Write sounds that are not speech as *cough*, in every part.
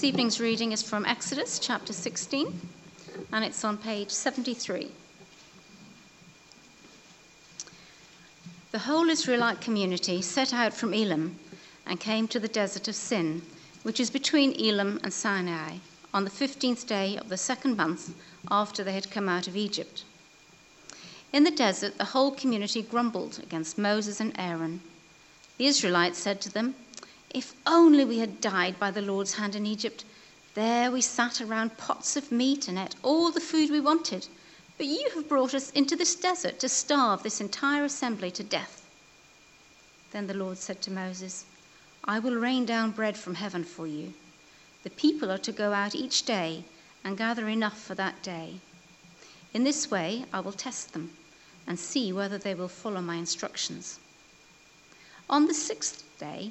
This evening's reading is from Exodus chapter 16, and it's on page 73. The whole Israelite community set out from Elim and came to the desert of Sin, which is between Elim and Sinai, on the 15th day of the second month after they had come out of Egypt. In the desert, the whole community grumbled against Moses and Aaron. The Israelites said to them, If only we had died by the Lord's hand in Egypt. There we sat around pots of meat and ate all the food we wanted. But you have brought us into this desert to starve this entire assembly to death. Then the Lord said to Moses, I will rain down bread from heaven for you. The people are to go out each day and gather enough for that day. In this way, I will test them and see whether they will follow my instructions. On the sixth day,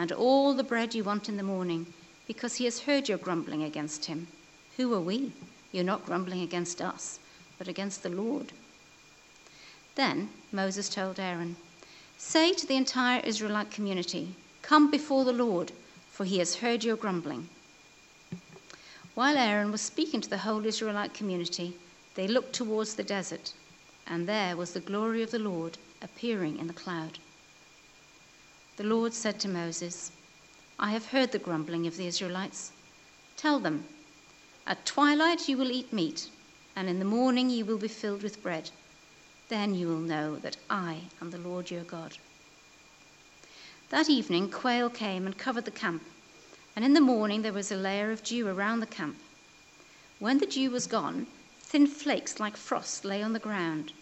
and all the bread you want in the morning, because he has heard your grumbling against him. Who are we? You're not grumbling against us, but against the Lord. Then Moses told Aaron, Say to the entire Israelite community, Come before the Lord, for he has heard your grumbling. While Aaron was speaking to the whole Israelite community, they looked towards the desert, and there was the glory of the Lord appearing in the cloud. The Lord said to Moses, I have heard the grumbling of the Israelites. Tell them, At twilight you will eat meat, and in the morning you will be filled with bread then you will know that I am the Lord your God. That evening, quail came and covered the camp, and in the morning there was a layer of dew around the camp. When the dew was gone, thin flakes like frost lay on the ground.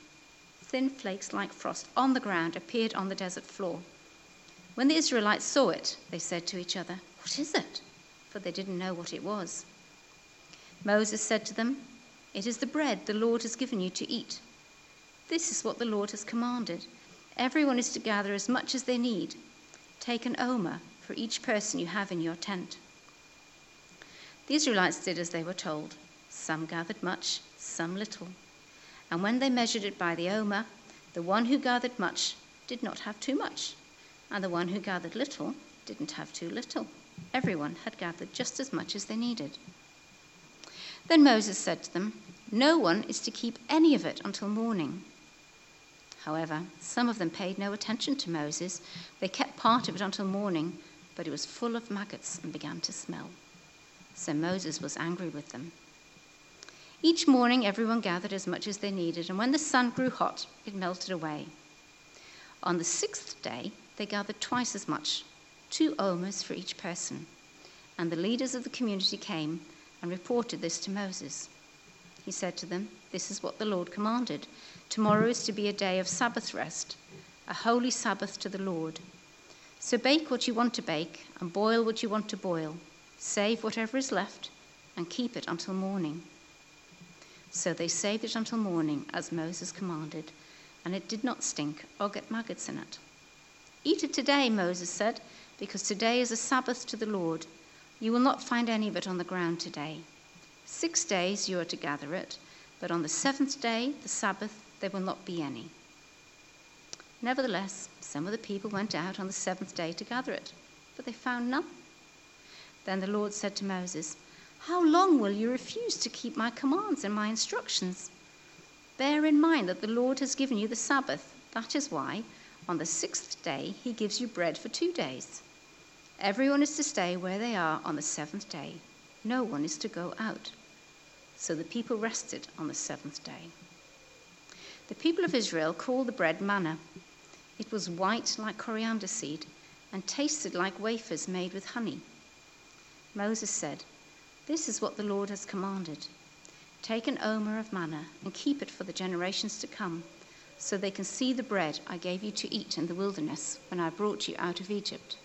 Thin flakes like frost on the ground appeared on the desert floor. When the Israelites saw it, they said to each other, What is it? For they didn't know what it was. Moses said to them, It is the bread the Lord has given you to eat. This is what the Lord has commanded. Everyone is to gather as much as they need. Take an omer for each person you have in your tent. The Israelites did as they were told. Some gathered much, some little. And when they measured it by the omer, the one who gathered much did not have too much, and the one who gathered little didn't have too little. Everyone had gathered just as much as they needed. Then Moses said to them, No one is to keep any of it until morning. However, some of them paid no attention to Moses. They kept part of it until morning, but it was full of maggots and began to smell. So Moses was angry with them. Each morning, everyone gathered as much as they needed, and when the sun grew hot, it melted away. On the sixth day, they gathered twice as much, two omers for each person. And the leaders of the community came and reported this to Moses. He said to them, This is what the Lord commanded. Tomorrow is to be a day of Sabbath rest, a holy Sabbath to the Lord. So bake what you want to bake, and boil what you want to boil. Save whatever is left, and keep it until morning. So they saved it until morning, as Moses commanded, and it did not stink or get maggots in it. Eat it today, Moses said, because today is a Sabbath to the Lord. You will not find any of it on the ground today. Six days you are to gather it, but on the seventh day, the Sabbath, there will not be any. Nevertheless, some of the people went out on the seventh day to gather it, but they found none. Then the Lord said to Moses, How long will you refuse to keep my commands and my instructions? Bear in mind that the Lord has given you the Sabbath. That is why, on the sixth day, he gives you bread for two days. Everyone is to stay where they are on the seventh day. No one is to go out. So the people rested on the seventh day. The people of Israel called the bread manna. It was white like coriander seed and tasted like wafers made with honey. Moses said, This is what the Lord has commanded. Take an omer of manna and keep it for the generations to come, so they can see the bread I gave you to eat in the wilderness when I brought you out of Egypt.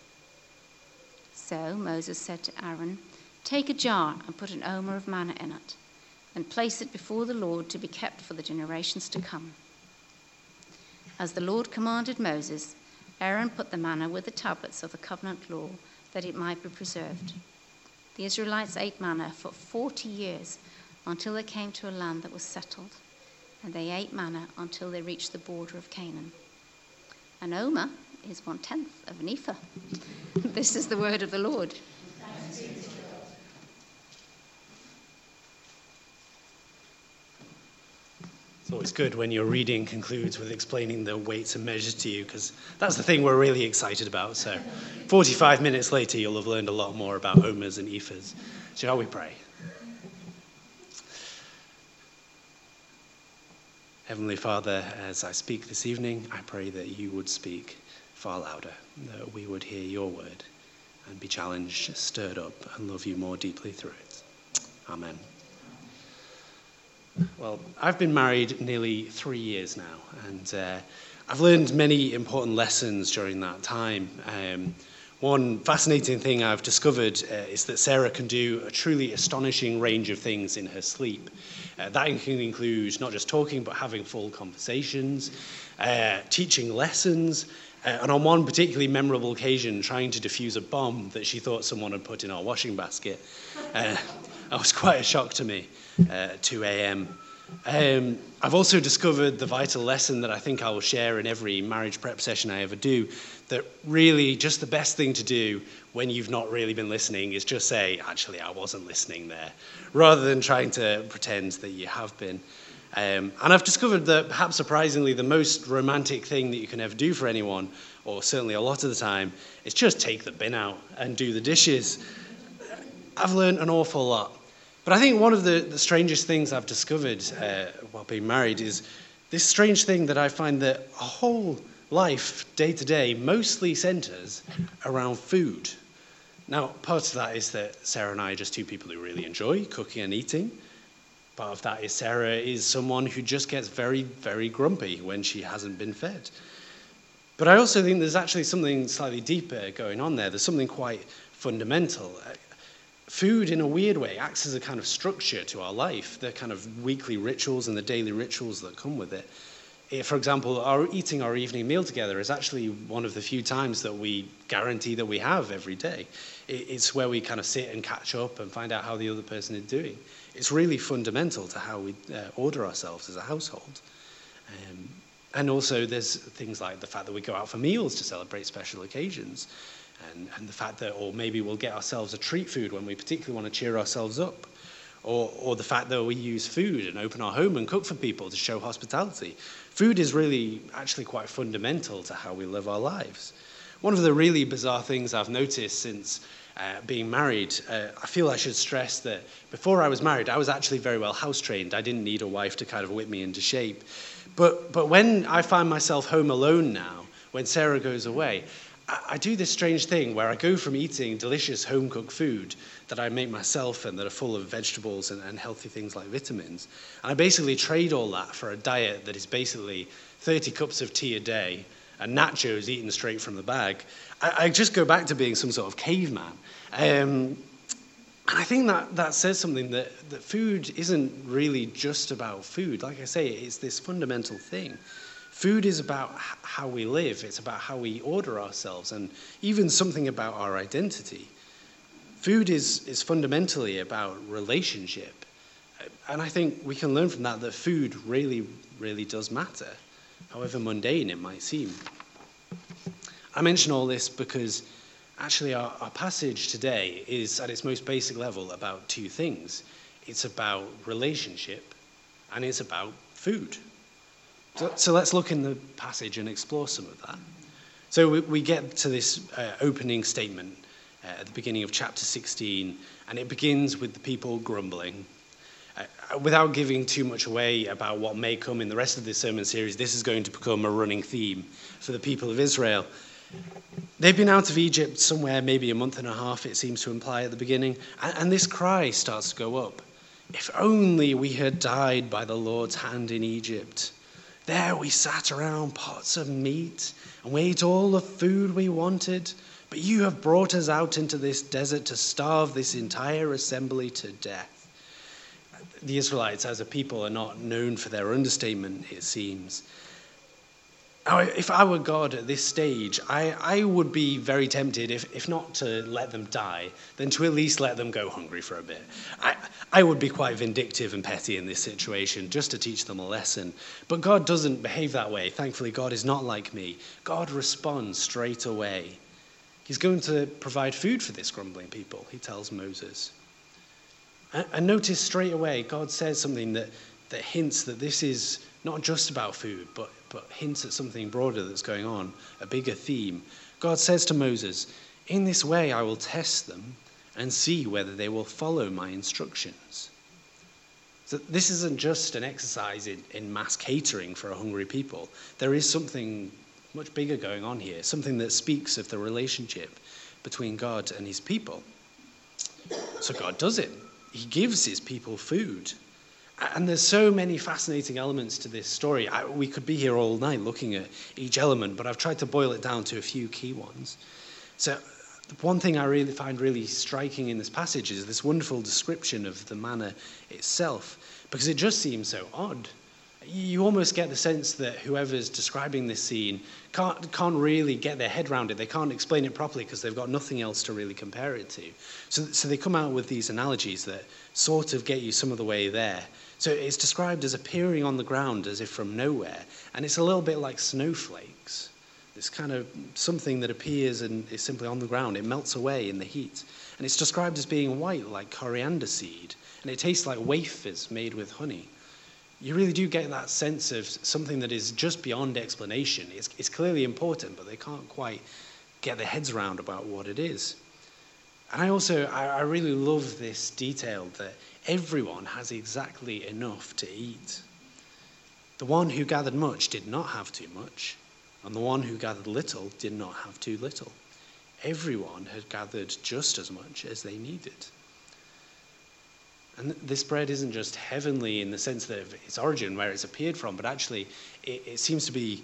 So Moses said to Aaron, Take a jar and put an omer of manna in it, and place it before the Lord to be kept for the generations to come. As the Lord commanded Moses, Aaron put the manna with the tablets of the covenant law that it might be preserved. The Israelites ate manna for 40 years until they came to a land that was settled, and they ate manna until they reached the border of Canaan. An omer is one tenth of an ephah. *laughs* this is the word of the Lord. It's always good when your reading concludes with explaining the weights and measures to you, because that's the thing we're really excited about. So, 45 minutes later, you'll have learned a lot more about omers and ephahs. Shall we pray? Heavenly Father, as I speak this evening, I pray that you would speak far louder, that we would hear your word and be challenged, stirred up, and love you more deeply through it. Amen. Well, I've been married nearly three years now, and uh, I've learned many important lessons during that time. Um, one fascinating thing I've discovered uh, is that Sarah can do a truly astonishing range of things in her sleep. Uh, that can include not just talking, but having full conversations, uh, teaching lessons, uh, and on one particularly memorable occasion, trying to defuse a bomb that she thought someone had put in our washing basket. Uh, *laughs* that was quite a shock to me uh, at 2 a.m. Um, I've also discovered the vital lesson that I think I will share in every marriage prep session I ever do that really just the best thing to do when you've not really been listening is just say, actually, I wasn't listening there, rather than trying to pretend that you have been. Um, and I've discovered that perhaps surprisingly, the most romantic thing that you can ever do for anyone, or certainly a lot of the time, is just take the bin out and do the dishes. I've learned an awful lot. But I think one of the, the strangest things I've discovered uh, while being married is this strange thing that I find that a whole life, day to day, mostly centers around food. Now, part of that is that Sarah and I are just two people who really enjoy cooking and eating. Part of that is Sarah is someone who just gets very, very grumpy when she hasn't been fed. But I also think there's actually something slightly deeper going on there. There's something quite fundamental. Food, in a weird way, acts as a kind of structure to our life, the kind of weekly rituals and the daily rituals that come with it. it. For example, our eating our evening meal together is actually one of the few times that we guarantee that we have every day. It's where we kind of sit and catch up and find out how the other person is doing. It's really fundamental to how we uh, order ourselves as a household. Um, and also, there's things like the fact that we go out for meals to celebrate special occasions, and, and the fact that, or maybe we'll get ourselves a treat food when we particularly want to cheer ourselves up, or, or the fact that we use food and open our home and cook for people to show hospitality. Food is really actually quite fundamental to how we live our lives. One of the really bizarre things I've noticed since uh, being married, uh, I feel I should stress that before I was married, I was actually very well house trained. I didn't need a wife to kind of whip me into shape. But, but when I find myself home alone now, when Sarah goes away, I, do this strange thing where I go from eating delicious home cooked food that I make myself and that are full of vegetables and, and healthy things like vitamins. And I basically trade all that for a diet that is basically 30 cups of tea a day and nachos eaten straight from the bag. I, I just go back to being some sort of caveman. Um, and I think that, that says something that, that food isn't really just about food. Like I say, it's this fundamental thing. Food is about how we live, it's about how we order ourselves, and even something about our identity. Food is, is fundamentally about relationship. And I think we can learn from that that food really, really does matter, however mundane it might seem. I mention all this because actually our, our passage today is, at its most basic level, about two things it's about relationship and it's about food. So, so, let's look in the passage and explore some of that. So we, we get to this uh, opening statement uh, at the beginning of chapter 16, and it begins with the people grumbling. Uh, without giving too much away about what may come in the rest of this sermon series, this is going to become a running theme for the people of Israel. They've been out of Egypt somewhere, maybe a month and a half, it seems to imply at the beginning, and, and this cry starts to go up. If only we had died by the Lord's hand in Egypt. There we sat around pots of meat and we ate all the food we wanted. But you have brought us out into this desert to starve this entire assembly to death. The Israelites, as a people, are not known for their understatement, it seems. If I were God at this stage, I, I would be very tempted, if, if not to let them die, then to at least let them go hungry for a bit. I, I would be quite vindictive and petty in this situation, just to teach them a lesson. But God doesn't behave that way. Thankfully, God is not like me. God responds straight away. He's going to provide food for this grumbling people, he tells Moses. And, and notice straight away, God says something that, that hints that this is not just about food, but but hints at something broader that's going on, a bigger theme. God says to Moses, In this way I will test them and see whether they will follow my instructions. So this isn't just an exercise in, in mass catering for a hungry people. There is something much bigger going on here, something that speaks of the relationship between God and his people. So God does it. He gives his people food. And there's so many fascinating elements to this story. I, we could be here all night looking at each element, but I've tried to boil it down to a few key ones. So, one thing I really find really striking in this passage is this wonderful description of the manna itself, because it just seems so odd. You almost get the sense that whoever's describing this scene can't, can't really get their head around it. They can't explain it properly because they've got nothing else to really compare it to. So, so they come out with these analogies that sort of get you some of the way there. So it's described as appearing on the ground as if from nowhere, and it's a little bit like snowflakes. It's kind of something that appears and is simply on the ground. It melts away in the heat. And it's described as being white like coriander seed, and it tastes like wafers made with honey. You really do get that sense of something that is just beyond explanation. It's, it's clearly important, but they can't quite get their heads around about what it is. And I also, I, I really love this detail that everyone has exactly enough to eat. The one who gathered much did not have too much, and the one who gathered little did not have too little. Everyone had gathered just as much as they needed. And this bread isn't just heavenly in the sense that of its origin, where it's appeared from, but actually it, it seems to be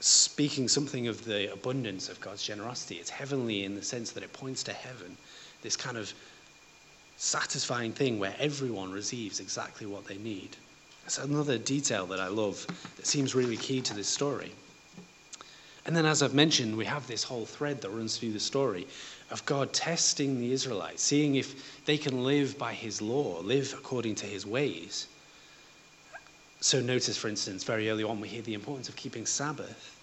speaking something of the abundance of God's generosity. It's heavenly in the sense that it points to heaven, this kind of satisfying thing where everyone receives exactly what they need. That's another detail that I love that seems really key to this story. And then, as I've mentioned, we have this whole thread that runs through the story of God testing the Israelites, seeing if they can live by his law, live according to his ways. So, notice, for instance, very early on, we hear the importance of keeping Sabbath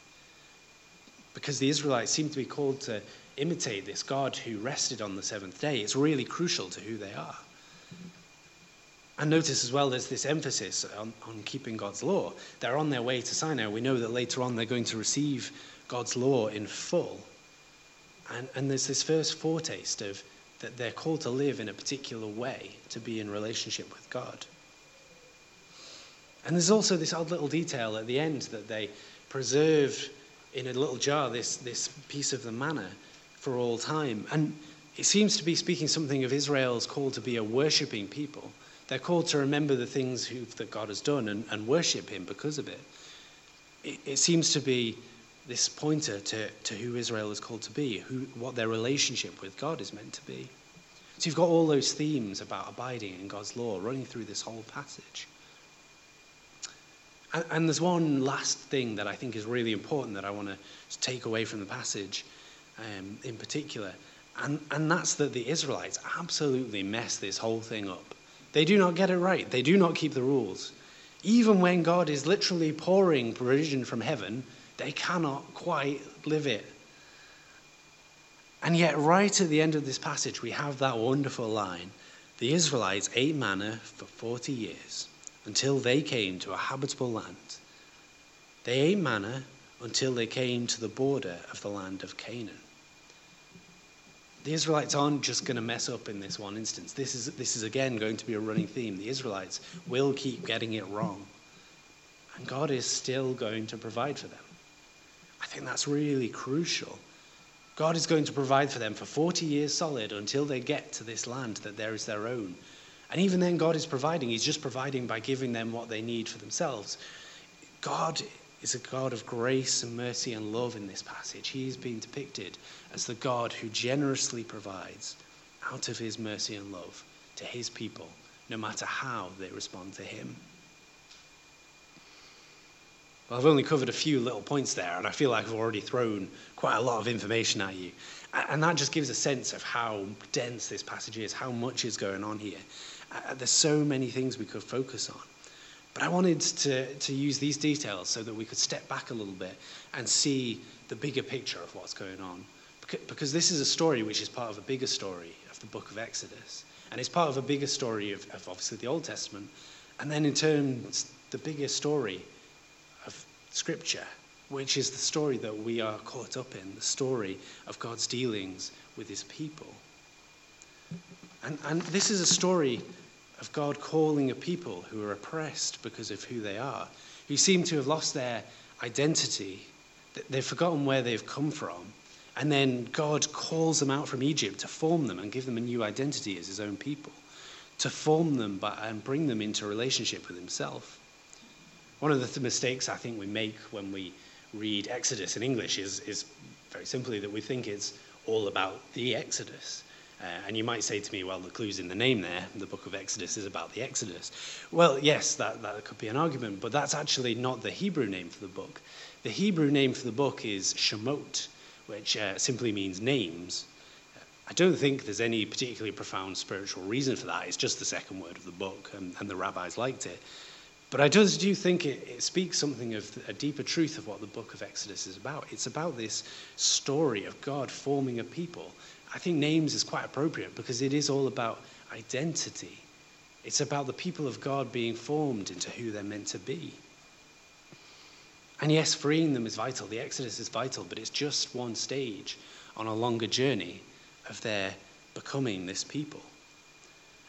because the Israelites seem to be called to imitate this God who rested on the seventh day. It's really crucial to who they are. And notice as well, there's this emphasis on, on keeping God's law. They're on their way to Sinai. We know that later on they're going to receive God's law in full. And, and there's this first foretaste of that they're called to live in a particular way, to be in relationship with God. And there's also this odd little detail at the end that they preserve in a little jar this, this piece of the manna for all time. And it seems to be speaking something of Israel's call to be a worshipping people. They're called to remember the things who, that God has done and, and worship Him because of it. it. It seems to be this pointer to, to who Israel is called to be, who, what their relationship with God is meant to be. So you've got all those themes about abiding in God's law running through this whole passage. And, and there's one last thing that I think is really important that I want to take away from the passage um, in particular. And, and that's that the Israelites absolutely mess this whole thing up. They do not get it right, they do not keep the rules. Even when God is literally pouring provision from heaven, they cannot quite live it. And yet, right at the end of this passage, we have that wonderful line The Israelites ate manna for 40 years until they came to a habitable land. They ate manna until they came to the border of the land of Canaan. The Israelites aren't just going to mess up in this one instance. This is, this is again going to be a running theme. The Israelites will keep getting it wrong. And God is still going to provide for them. I think that's really crucial. God is going to provide for them for 40 years solid until they get to this land that there is their own. And even then, God is providing. He's just providing by giving them what they need for themselves. God is a God of grace and mercy and love in this passage. He is being depicted as the God who generously provides out of his mercy and love to his people, no matter how they respond to him. Well, I've only covered a few little points there, and I feel like I've already thrown quite a lot of information at you. And that just gives a sense of how dense this passage is, how much is going on here. Uh, there's so many things we could focus on. But I wanted to, to use these details so that we could step back a little bit and see the bigger picture of what's going on. Because this is a story which is part of a bigger story of the book of Exodus. And it's part of a bigger story of, of obviously the Old Testament. And then in turn, the bigger story Scripture, which is the story that we are caught up in, the story of God's dealings with his people. And, and this is a story of God calling a people who are oppressed because of who they are, who seem to have lost their identity, they've forgotten where they've come from. And then God calls them out from Egypt to form them and give them a new identity as his own people, to form them and bring them into relationship with himself. One of the mistakes I think we make when we read Exodus in English is, is very simply that we think it's all about the Exodus. Uh, and you might say to me, well, the clue's in the name there. The book of Exodus is about the Exodus. Well, yes, that, that could be an argument, but that's actually not the Hebrew name for the book. The Hebrew name for the book is Shemot, which uh, simply means names. I don't think there's any particularly profound spiritual reason for that. It's just the second word of the book, and, and the rabbis liked it. But I just do think it, it, speaks something of a deeper truth of what the book of Exodus is about. It's about this story of God forming a people I think names is quite appropriate because it is all about identity. It's about the people of God being formed into who they're meant to be. And yes, freeing them is vital. The Exodus is vital, but it's just one stage on a longer journey of their becoming this people.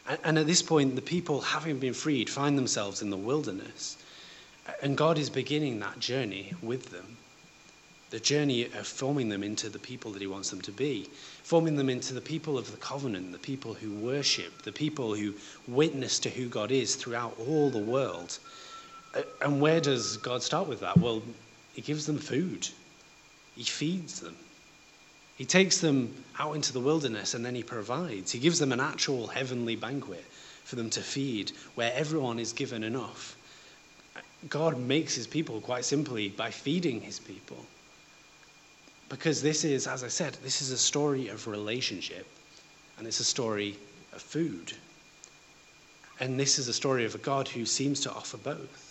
And, at this point, the people, having been freed, find themselves in the wilderness. And God is beginning that journey with them the journey of forming them into the people that he wants them to be, forming them into the people of the covenant, the people who worship, the people who witness to who God is throughout all the world. And where does God start with that? Well, he gives them food, he feeds them. He takes them out into the wilderness and then he provides. He gives them an actual heavenly banquet for them to feed where everyone is given enough. God makes his people quite simply by feeding his people. Because this is, as I said, this is a story of relationship and it's a story of food. And this is a story of a God who seems to offer both.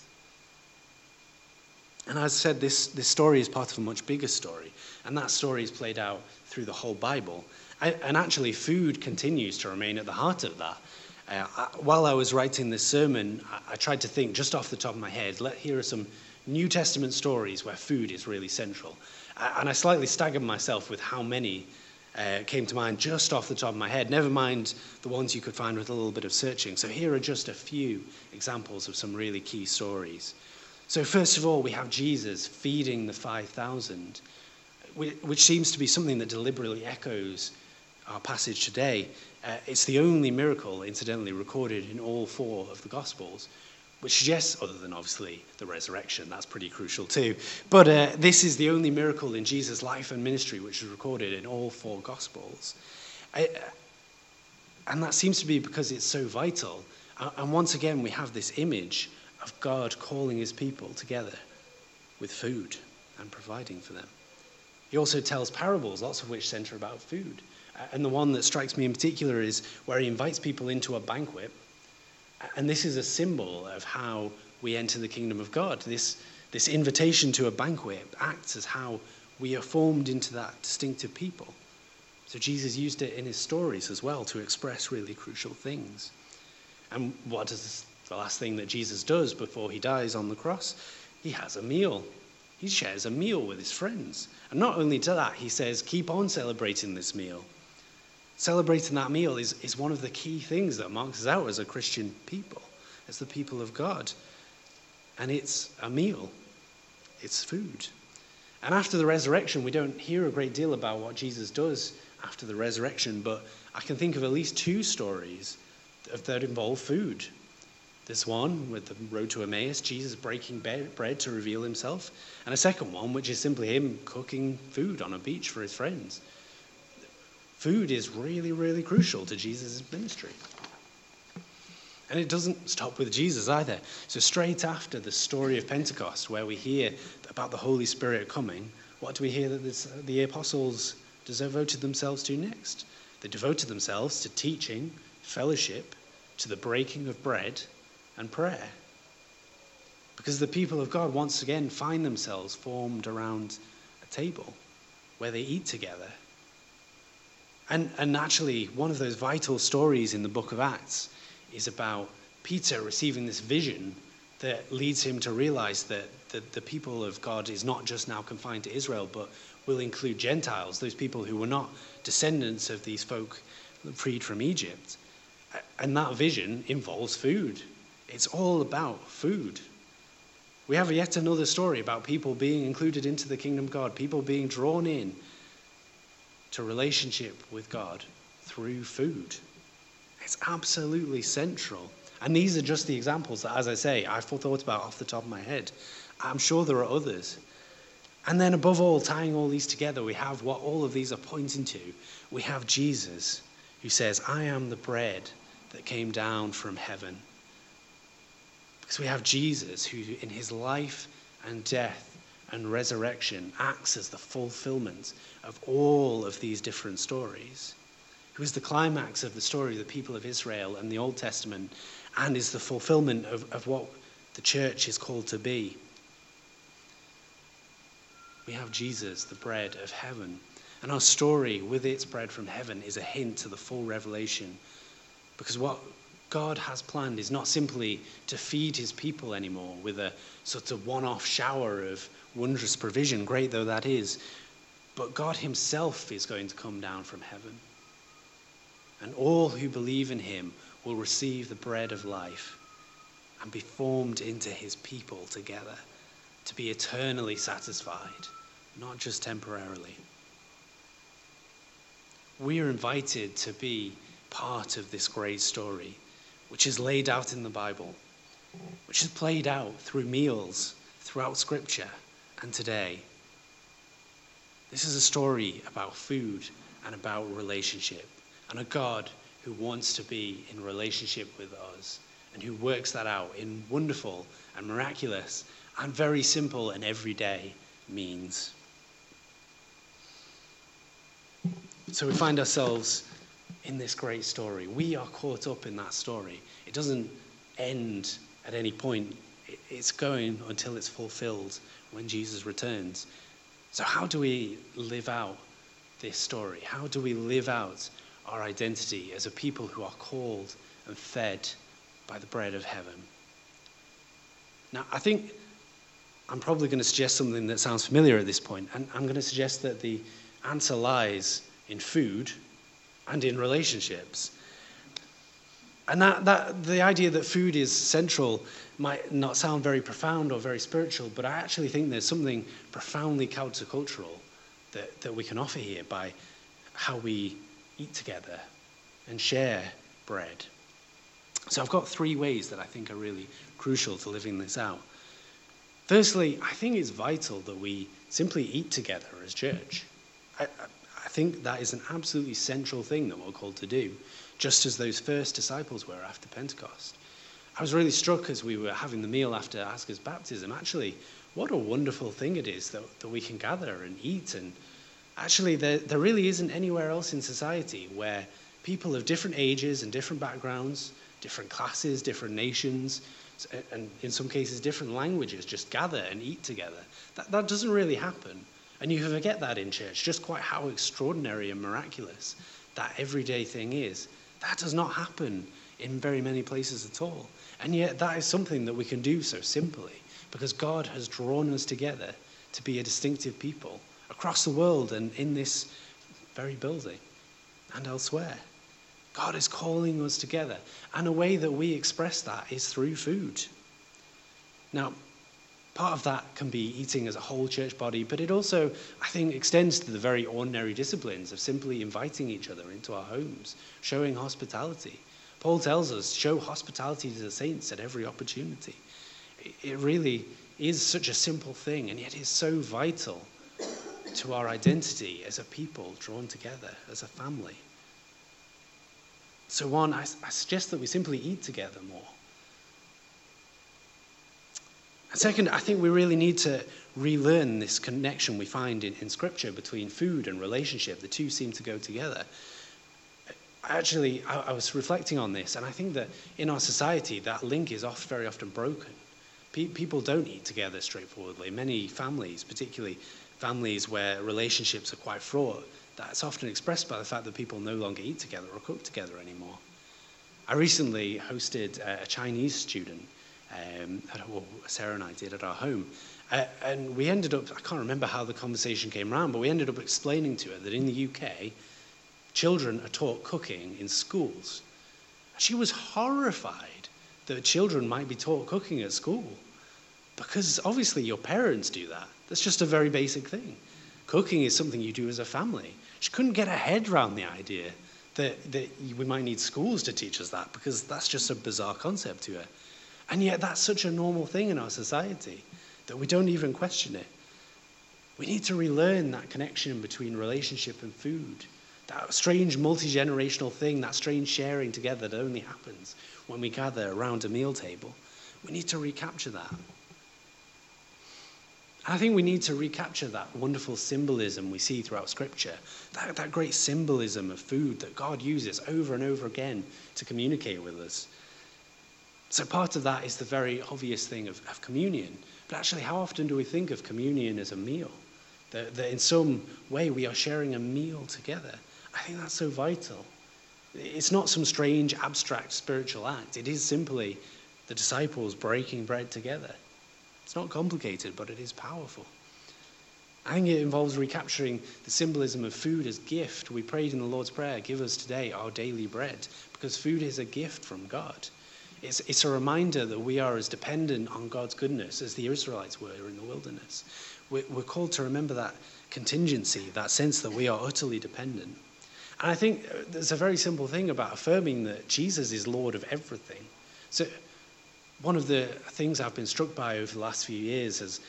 And as I said, this, this story is part of a much bigger story. And that story is played out through the whole Bible. I, and actually, food continues to remain at the heart of that. Uh, I, while I was writing this sermon, I, I, tried to think just off the top of my head, let, here are some New Testament stories where food is really central. And I slightly staggered myself with how many uh, came to mind just off the top of my head, never mind the ones you could find with a little bit of searching. So here are just a few examples of some really key stories. So, first of all, we have Jesus feeding the 5,000, which seems to be something that deliberately echoes our passage today. Uh, it's the only miracle, incidentally, recorded in all four of the Gospels which suggests, other than obviously the resurrection, that's pretty crucial too. But uh, this is the only miracle in Jesus' life and ministry which is recorded in all four Gospels. I, and that seems to be because it's so vital. And once again, we have this image of God calling his people together with food and providing for them. He also tells parables, lots of which center about food. And the one that strikes me in particular is where he invites people into a banquet and this is a symbol of how we enter the kingdom of God. This, this invitation to a banquet acts as how we are formed into that distinctive people. So Jesus used it in his stories as well to express really crucial things. And what is the last thing that Jesus does before he dies on the cross? He has a meal. He shares a meal with his friends. And not only to that, he says, keep on celebrating this meal. Celebrating that meal is, is one of the key things that marks us out as a Christian people, as the people of God. And it's a meal, it's food. And after the resurrection, we don't hear a great deal about what Jesus does after the resurrection, but I can think of at least two stories that involve food. There's one with the road to Emmaus, Jesus breaking bread to reveal himself, and a second one, which is simply him cooking food on a beach for his friends. Food is really, really crucial to Jesus' ministry. And it doesn't stop with Jesus either. So, straight after the story of Pentecost, where we hear about the Holy Spirit coming, what do we hear that this, the apostles devoted themselves to next? They devoted themselves to teaching, fellowship, to the breaking of bread, and prayer. Because the people of God once again find themselves formed around a table where they eat together. And, and naturally, one of those vital stories in the book of Acts is about Peter receiving this vision that leads him to realize that the, the people of God is not just now confined to Israel, but will include Gentiles, those people who were not descendants of these folk freed from Egypt. And that vision involves food. It's all about food. We have yet another story about people being included into the kingdom of God, people being drawn in to relationship with God through food. It's absolutely central. And these are just the examples that, as I say, I've thought about off the top of my head. I'm sure there are others. And then, above all, tying all these together, we have what all of these are pointing to. We have Jesus, who says, I am the bread that came down from heaven. We have Jesus, who in his life and death and resurrection acts as the fulfillment of all of these different stories who is the climax of the story of the people of Israel and the Old Testament, and is the fulfillment of, of what the church is called to be. We have Jesus, the bread of heaven. And our story with its bread from heaven is a hint to the full revelation. Because what God has planned is not simply to feed his people anymore with a sort of one off shower of wondrous provision, great though that is, but God himself is going to come down from heaven and all who believe in him will receive the bread of life and be formed into his people together to be eternally satisfied, not just temporarily. We are invited to be part of this great story, which is laid out in the Bible, which is played out through meals throughout Scripture and today. This is a story about food and about relationship and a God who wants to be in relationship with us and who works that out in wonderful and miraculous and very simple and everyday means. So we find ourselves in this great story. We are caught up in that story. It doesn't end at any point, it's going until it's fulfilled when Jesus returns. So, how do we live out this story? How do we live out our identity as a people who are called and fed by the bread of heaven. Now, I think I'm probably going to suggest something that sounds familiar at this point, and I'm going to suggest that the answer lies in food and in relationships. And that, that the idea that food is central might not sound very profound or very spiritual, but I actually think there's something profoundly countercultural that, that we can offer here by how we eat together and share bread. So I've got three ways that I think are really crucial to living this out. Firstly, I think it's vital that we simply eat together as church. I, think that is an absolutely central thing that we're called to do, just as those first disciples were after Pentecost. I was really struck as we were having the meal after Asker's baptism. Actually, what a wonderful thing it is that, that we can gather and eat and actually, there, there really isn't anywhere else in society where people of different ages and different backgrounds, different classes, different nations, and in some cases different languages just gather and eat together. That, that doesn't really happen. And you forget that in church, just quite how extraordinary and miraculous that everyday thing is. That does not happen in very many places at all. And yet, that is something that we can do so simply because God has drawn us together to be a distinctive people across the world and in this very building and elsewhere. God is calling us together, and a way that we express that is through food. Now, part of that can be eating as a whole church body, but it also, I think, extends to the very ordinary disciplines of simply inviting each other into our homes, showing hospitality. Paul tells us, show hospitality to the saints at every opportunity. It really is such a simple thing, and yet is so vital to our identity as a people drawn together, as a family. So, one, I, I suggest that we simply eat together more. And second, I think we really need to relearn this connection we find in, in Scripture between food and relationship. The two seem to go together. Actually, I, I was reflecting on this, and I think that in our society, that link is oft, very often broken. Pe- people don't eat together straightforwardly. Many families, particularly families where relationships are quite fraught, that's often expressed by the fact that people no longer eat together or cook together anymore. I recently hosted a Chinese student, um, well, Sarah and I did at our home. Uh, and we ended up, I can't remember how the conversation came around, but we ended up explaining to her that in the UK, children are taught cooking in schools. She was horrified that children might be taught cooking at school because obviously your parents do that. That's just a very basic thing. Cooking is something you do as a family. She couldn't get her head around the idea that, that we might need schools to teach us that because that's just a bizarre concept to her. And yet, that's such a normal thing in our society that we don't even question it. We need to relearn that connection between relationship and food that strange multi generational thing, that strange sharing together that only happens when we gather around a meal table. We need to recapture that. I think we need to recapture that wonderful symbolism we see throughout Scripture, that, that great symbolism of food that God uses over and over again to communicate with us. So, part of that is the very obvious thing of, of communion. But actually, how often do we think of communion as a meal? That, that in some way we are sharing a meal together. I think that's so vital. It's not some strange, abstract spiritual act. It is simply the disciples breaking bread together. It's not complicated, but it is powerful. I think it involves recapturing the symbolism of food as gift. We prayed in the Lord's Prayer, give us today our daily bread, because food is a gift from God. It's, it's a reminder that we are as dependent on God's goodness as the Israelites were in the wilderness. We're, we're called to remember that contingency, that sense that we are utterly dependent. And I think there's a very simple thing about affirming that Jesus is Lord of everything. So, one of the things I've been struck by over the last few years is,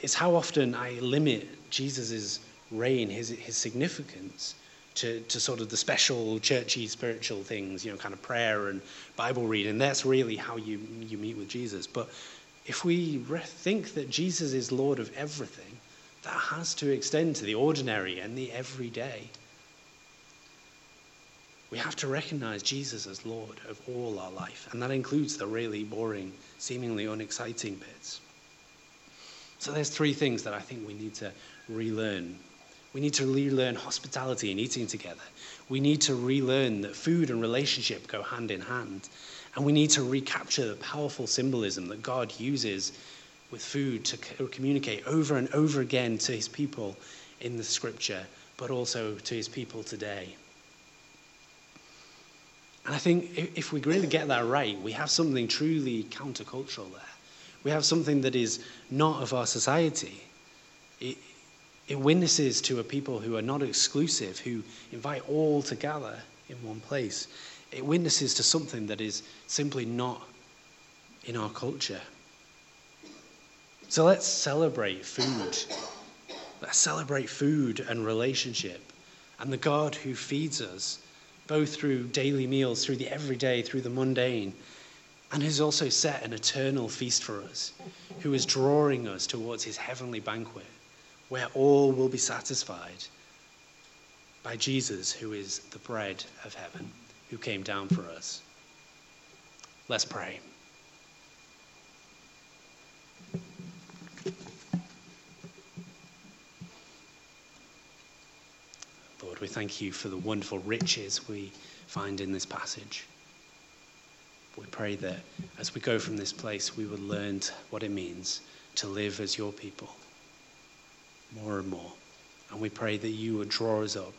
is how often I limit Jesus' reign, his, his significance, to, to sort of the special churchy spiritual things, you know, kind of prayer and Bible reading. That's really how you, you meet with Jesus. But if we think that Jesus is Lord of everything, that has to extend to the ordinary and the everyday. We have to recognize Jesus as Lord of all our life, and that includes the really boring, seemingly unexciting bits. So there's three things that I think we need to relearn. We need to relearn hospitality and eating together. We need to relearn that food and relationship go hand in hand. And we need to recapture the powerful symbolism that God uses with food to communicate over and over again to his people in the scripture, but also to his people today. And I think if we really get that right, we have something truly countercultural there. We have something that is not of our society. It, it witnesses to a people who are not exclusive, who invite all to gather in one place. It witnesses to something that is simply not in our culture. So let's celebrate food. Let's celebrate food and relationship and the God who feeds us both through daily meals, through the everyday, through the mundane, and who's also set an eternal feast for us, who is drawing us towards his heavenly banquet, where all will be satisfied by Jesus, who is the bread of heaven, who came down for us. Let's pray. Lord, we thank you for the wonderful riches we find in this passage. We pray that as we go from this place, we will learn what it means to live as your people more and more. And we pray that you would draw us up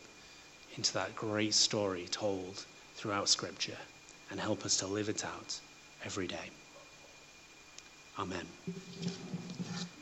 into that great story told throughout Scripture and help us to live it out every day. Amen.